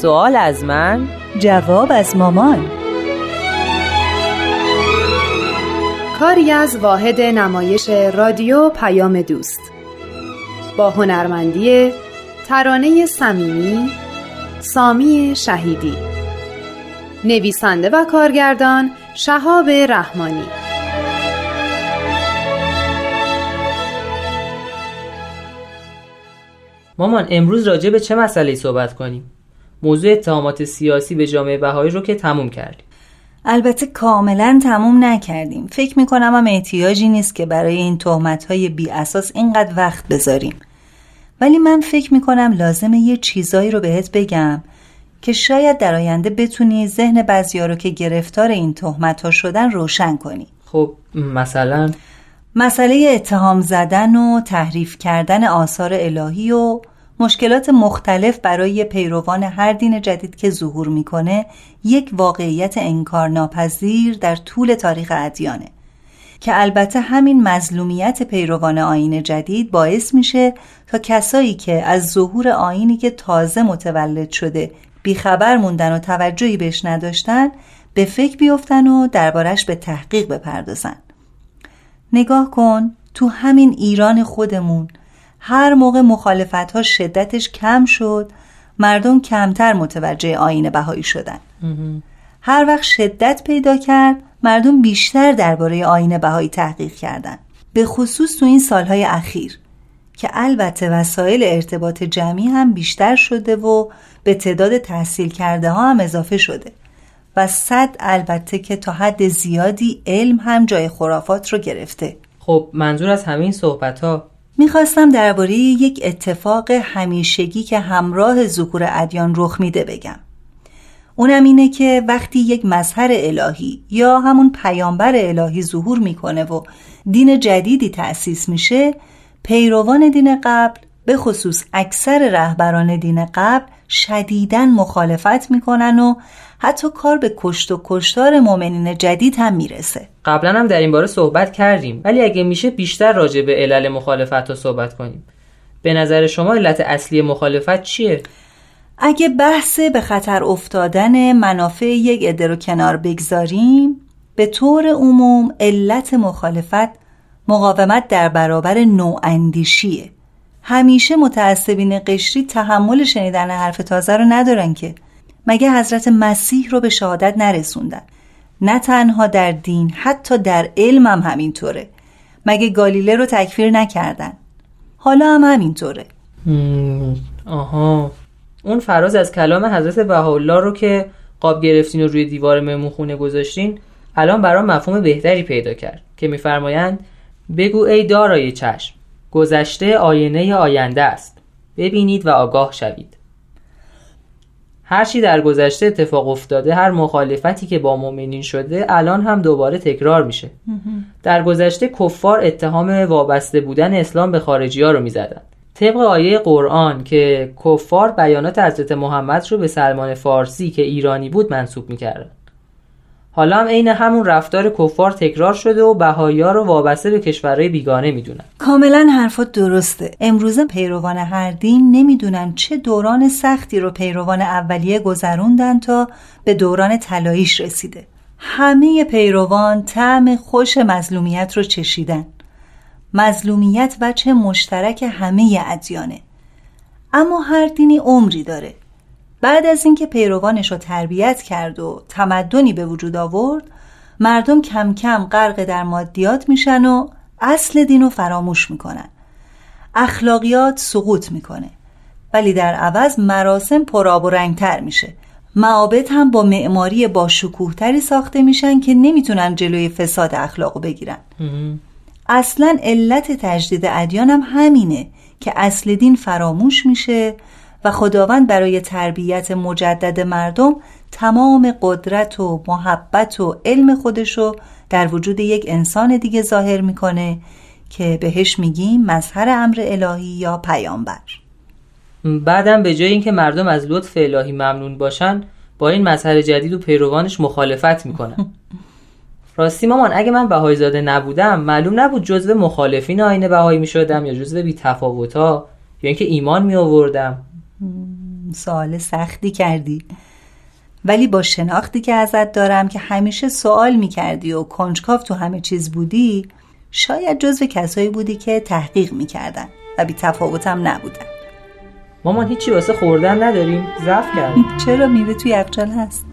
سوال از من؟ جواب از مامان. کاری از واحد نمایش رادیو پیام دوست. با هنرمندی ترانه صمیمی سامی شهیدی. نویسنده و کارگردان شهاب رحمانی. مامان امروز راجع به چه مسئله صحبت کنیم؟ موضوع اتهامات سیاسی به جامعه بهایی رو که تموم کردیم. البته کاملا تموم نکردیم. فکر می‌کنم هم احتیاجی نیست که برای این تهمت های بی اساس اینقدر وقت بذاریم. ولی من فکر می‌کنم لازمه یه چیزایی رو بهت بگم که شاید در آینده بتونی ذهن بعضیا رو که گرفتار این تهمت ها شدن روشن کنی. خب مثلا؟ مسئله اتهام زدن و تحریف کردن آثار الهی و مشکلات مختلف برای پیروان هر دین جدید که ظهور می‌کنه یک واقعیت انکارناپذیر در طول تاریخ ادیانه که البته همین مظلومیت پیروان آین جدید باعث میشه تا کسایی که از ظهور آینی که تازه متولد شده بیخبر موندن و توجهی بهش نداشتن به فکر بیفتن و دربارش به تحقیق بپردازن. نگاه کن تو همین ایران خودمون هر موقع مخالفت ها شدتش کم شد مردم کمتر متوجه آین بهایی شدن. هر وقت شدت پیدا کرد مردم بیشتر درباره آین بهایی تحقیق کردند به خصوص تو این سالهای اخیر که البته وسایل ارتباط جمعی هم بیشتر شده و به تعداد تحصیل کرده ها هم اضافه شده. و صد البته که تا حد زیادی علم هم جای خرافات رو گرفته. خب منظور از همین صحبت ها می‌خواستم درباره یک اتفاق همیشگی که همراه ظهور ادیان رخ میده بگم. اونم اینه که وقتی یک مظهر الهی یا همون پیامبر الهی ظهور می‌کنه و دین جدیدی تأسیس میشه پیروان دین قبل به خصوص اکثر رهبران دین قبل شدیداً مخالفت می‌کنن و حتی کار به کشت و کشتار مؤمنین جدید هم می‌رسه. قبلا هم در این باره صحبت کردیم ولی اگه میشه بیشتر راجع به علل مخالفت ها صحبت کنیم. به نظر شما علت اصلی مخالفت چیه؟ اگه بحث به خطر افتادن منافع یک عده رو کنار بگذاریم به طور عموم علت مخالفت مقاومت در برابر نواندیشیه همیشه متعصبین قشری تحمل شنیدن حرف تازه رو ندارن که مگه حضرت مسیح رو به شهادت نرسوندن؟ نه تنها در دین حتی در علم هم همینطوره. مگه گالیله رو تکفیر نکردن؟ حالا هم همینطوره. آها. اون فراز از کلام حضرت بهاءالله رو که قاب گرفتین و روی دیوار مهمون گذاشتین الان برام مفهوم بهتری پیدا کرد که میفرمایند بگو ای دارای چشم گذشته آینه آینده است. ببینید و آگاه شوید. هرچی در گذشته اتفاق افتاده هر مخالفتی که با مؤمنین شده الان هم دوباره تکرار میشه. در گذشته کفار اتهام وابسته بودن اسلام به خارجی ها رو می‌زدن طبق آیه قرآن که کفار بیانات حضرت محمد رو به سلمان فارسی که ایرانی بود منصوب می‌کردن حالا هم عین همون رفتار کفار تکرار شده و بهایا رو وابسته به کشورهای بیگانه می‌دونن. کاملا حرفات درسته. امروزه پیروان هر دین نمی‌دونن چه دوران سختی رو پیروان اولیه گذروندن تا به دوران طلاییش رسیده. همه پیروان طعم خوش مظلومیت رو چشیدن. مظلومیت چه مشترک همه ادیانه. اما هر دینی عمری داره. بعد از اینکه پیروانش رو تربیت کرد و تمدنی به وجود آورد مردم کم کم غرق در مادیات میشن و اصل دین رو فراموش می‌کنن. اخلاقیات سقوط می‌کنه. ولی در عوض مراسم پرآب و رنگتر میشه. معابد هم با معماری با شکوهتری ساخته میشن که نمی‌تونن جلوی فساد اخلاقو بگیرن. اصلا علت تجدید ادیان هم همینه که اصل دین فراموش میشه و خداوند برای تربیت مجدد مردم تمام قدرت و محبت و علم خودشو در وجود یک انسان دیگه ظاهر می‌کنه که بهش میگیم مظهر امر الهی یا پیامبر. بعدم به جای اینکه مردم از لطف الهی ممنون باشن با این مظهر جدید و پیروانش مخالفت می‌کنن. راستی مامان اگه من بهایی زاده نبودم معلوم نبود جزو مخالفین آین بهایی می‌شدم یا جزو بی تفاوت ها یا اینکه ایمان می آوردم سوال سختی کردی. ولی با شناختی که ازت دارم که همیشه سوال می‌کردی و کنجکاف تو همه چیز بودی شاید جزو کسایی بودی که تحقیق می‌کردن و بی تفاوتم نبودن. مامان هیچی واسه خوردن نداریم؟ ضعف کردیم. چرا میوه توی یخچال هست؟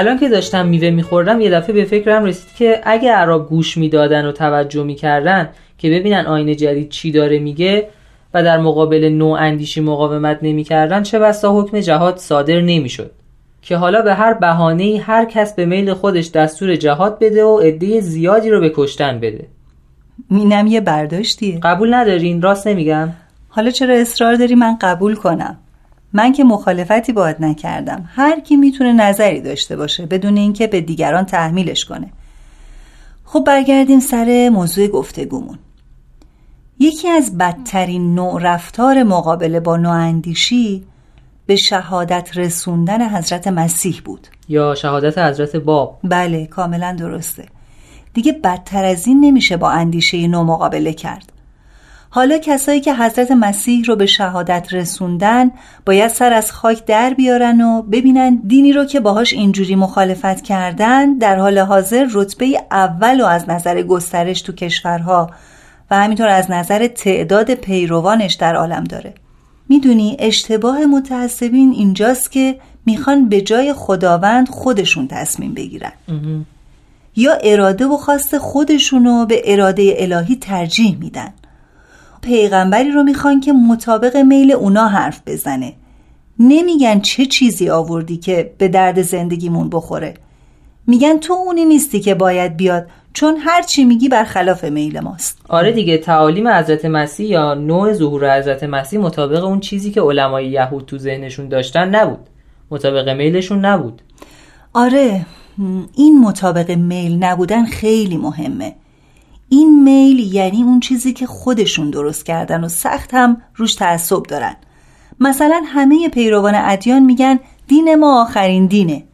الان که داشتم میوه میخوردم یه دفعه به فکرم رسید که اگه عرب گوش می‌دادن و توجه می‌کردن که ببینن آین جدید چی داره میگه و در مقابل نوع اندیشی مقاومت نمی‌کردن چه بسا حکم جهاد صادر نمی‌شد. که حالا به هر بهانه هر کس به میل خودش دستور جهاد بده و عده زیادی رو به کشتن بده. مینم یه برداشتیه. قبول ندارین؟ راست نمیگم؟ حالا چرا اصرار داری من قبول کنم؟ من که مخالفتی باید نکردم. هر کی می‌تونه نظری داشته باشه بدون اینکه به دیگران تحمیلش کنه. خب برگردیم سر موضوع گفتگومون. یکی از بدترین نوع رفتار مقابله با نواندیشی به شهادت رسوندن حضرت مسیح بود. یا شهادت حضرت باب. بله کاملا درسته. دیگه بدتر از این نمیشه با اندیشه نو مقابله کرد. حالا کسایی که حضرت مسیح رو به شهادت رسوندن باید سر از خاک در بیارن و ببینن دینی رو که باهاش اینجوری مخالفت کردن در حال حاضر رتبه اول و از نظر گسترش تو کشورها و همینطور از نظر تعداد پیروانش در عالم داره. می‌دونی اشتباه متعصبین اینجاست که می‌خوان به جای خداوند خودشون تصمیم بگیرن. یا اراده و خواست خودشونو به اراده الهی ترجیح میدن. پیغمبری رو می‌خوان که مطابق میل اونا حرف بزنه. نمیگن چه چیزی آوردی که به درد زندگیمون بخوره. میگن تو اونی نیستی که باید بیاد چون هر چی میگی برخلاف میل ماست. آره دیگه تعالیم حضرت مسیح یا نوع ظهور حضرت مسیح مطابق اون چیزی که علمای یهود تو ذهنشون داشتن نبود. مطابق میلشون نبود. آره این مطابق میل نبودن خیلی مهمه. این میل یعنی اون چیزی که خودشون درست کردن و سخت هم روش تعصب دارن. مثلا همه پیروان ادیان میگن دین ما آخرین دینه.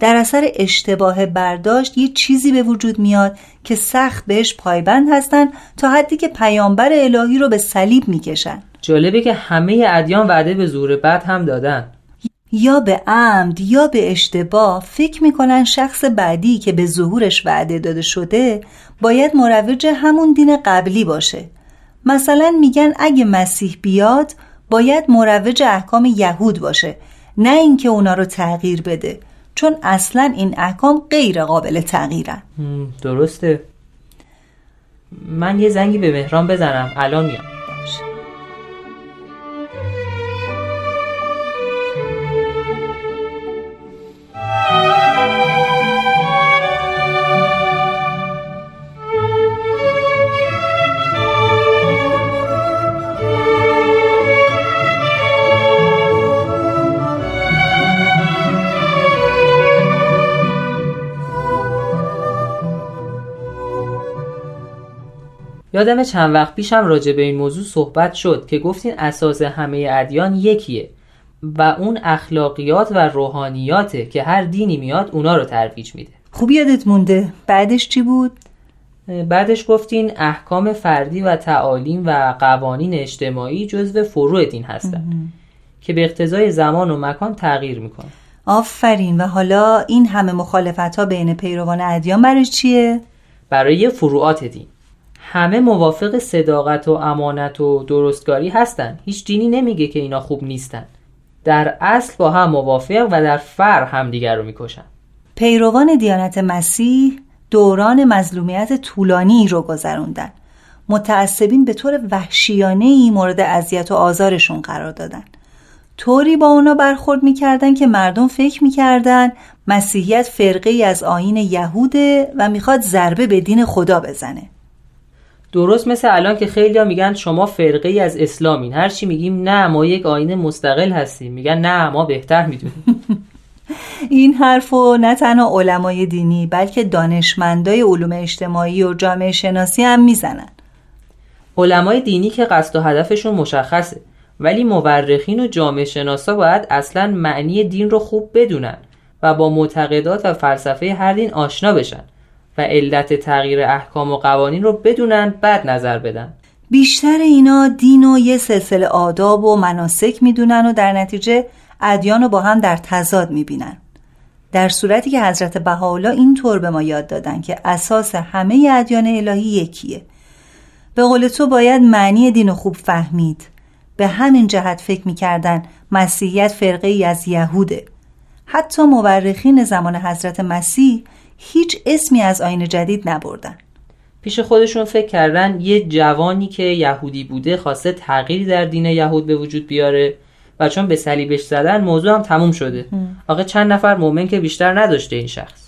در اثر اشتباه برداشت یه چیزی به وجود میاد که سخت بهش پایبند هستن تا حدی که پیامبر الهی رو به صلیب می‌کشن. جالبه که همه ادیان وعده به زور بعد هم دادن. یا به عمد یا به اشتباه فکر می‌کنن شخص بعدی که به ظهورش وعده داده شده باید مروج همون دین قبلی باشه. مثلا میگن اگه مسیح بیاد باید مروج احکام یهود باشه نه اینکه اونا رو تغییر بده چون اصلا این احکام غیر قابل تغییرن. درسته. من یه زنگی به مهران بزنم. الان میام. یادم چند وقت پیشم راجع به این موضوع صحبت شد که گفتین اساس همه ادیان یکیه و اون اخلاقیات و روحانیاته که هر دینی میاد اونا رو ترویج میده. خوب یادت مونده؟ بعدش چی بود؟ بعدش گفتین احکام فردی و تعالیم و قوانین اجتماعی جزو فروع دین هستن که به اقتضای زمان و مکان تغییر می‌کنن آفرین. و حالا این همه مخالفت ها بین پیروان ادیان برای چیه؟ برای فروعات دین. همه موافق صداقت و امانت و درستکاری هستن. هیچ دینی نمیگه که اینا خوب نیستن. در اصل با هم موافق و در فر همدیگر رو می‌کشن. پیروان دیانت مسیح دوران مظلومیت طولانی رو گذروندن. متعصبین به طور وحشیانه ای مورد اذیت و آزارشون قرار دادن. طوری با اونا برخورد می‌کردن که مردم فکر می‌کردن مسیحیت فرقه ای از آین یهوده و می‌خواد ضربه به دین خدا بزنه. درست مثل الان که خیلی ها میگن شما فرقه ای از اسلامین هر چی میگیم نه ما یک آین مستقل هستیم. میگن نه ما بهتر می‌دونیم. این حرفو نه تنها علمای دینی بلکه دانشمندای علوم اجتماعی و جامعه شناسی هم می‌زنن. علمای دینی که قصد و هدفشون مشخصه. ولی مورخین و جامعه شناسا باید اصلا معنی دین رو خوب بدونن و با معتقدات و فلسفه هر دین آشنا بشن. و علت تغییر احکام و قوانین رو بدونن بعد نظر بدن. بیشتر اینا دین و یه سلسله آداب و مناسک می‌دونن و در نتیجه ادیان رو با هم در تضاد می‌بینن. در صورتی که حضرت بهاءالله اینطور به ما یاد دادن که اساس همه ادیان الهی یکیه. به قول تو باید معنی دین رو خوب فهمید. به همین جهت فکر می‌کردن مسیحیت فرقه ای از یهوده. حتی مورخین زمان حضرت مسیح هیچ اسمی از آین جدید نبردن. پیش خودشون فکر کردن یه جوانی که یهودی بوده خواسته تغییری در دین یهود به وجود بیاره و چون به صلیبش زدن موضوع هم تموم شده. آقا چند نفر مؤمن که بیشتر نداشته این شخص؟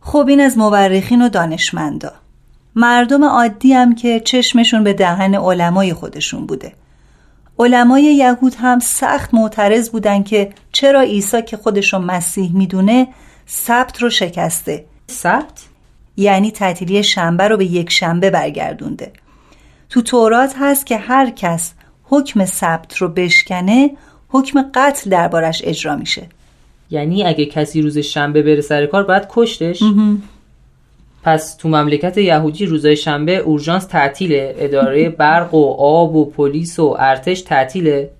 خب این از مورخین و دانشمندا. مردم عادی هم که چشمشون به دهن علمای خودشون بوده. علمای یهود هم سخت معترض بودن که چرا عیسی که خودشو مسیح می‌دونه سبت رو شکسته؟ سبت؟ یعنی تعطیلی شنبه رو به یک شنبه برگردونده. تو تورات هست که هر کس حکم سبت رو بشکنه حکم قتل دربارش اجرا میشه. یعنی اگه کسی روز شنبه بره سر کار باید کشتش؟ پس تو مملکت یهودی روزای شنبه اورژانس تعطیله. اداره برق و آب و پلیس و ارتش تعطیله.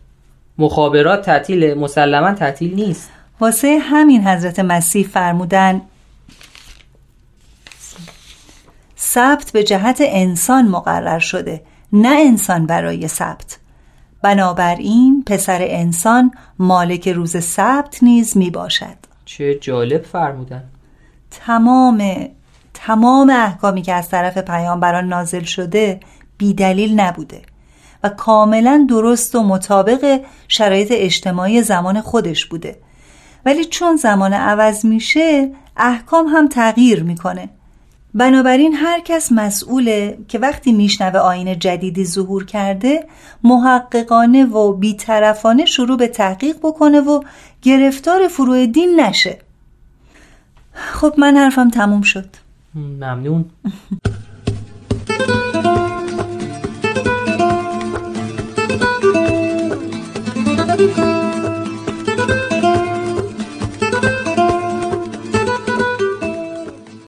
مخابرات تعطیله مسلما تعطیل نیست. واسه همین حضرت مسیح فرمودن سبت به جهت انسان مقرر شده نه انسان برای سبت. بنابراین پسر انسان مالک روز سبت نیز می باشد چه جالب فرمودن. تمام تمام احکامی که از طرف پیامبران نازل شده بیدلیل نبوده. و کاملا درست و مطابق شرایط اجتماعی زمان خودش بوده. ولی چون زمان عوض میشه احکام هم تغییر می‌کنه. بنابراین هر کس مسئوله که وقتی میشنوه آین جدیدی ظهور کرده محققانه و بیطرفانه شروع به تحقیق بکنه و گرفتار فروع دین نشه. خب من حرفم تموم شد. ممنون.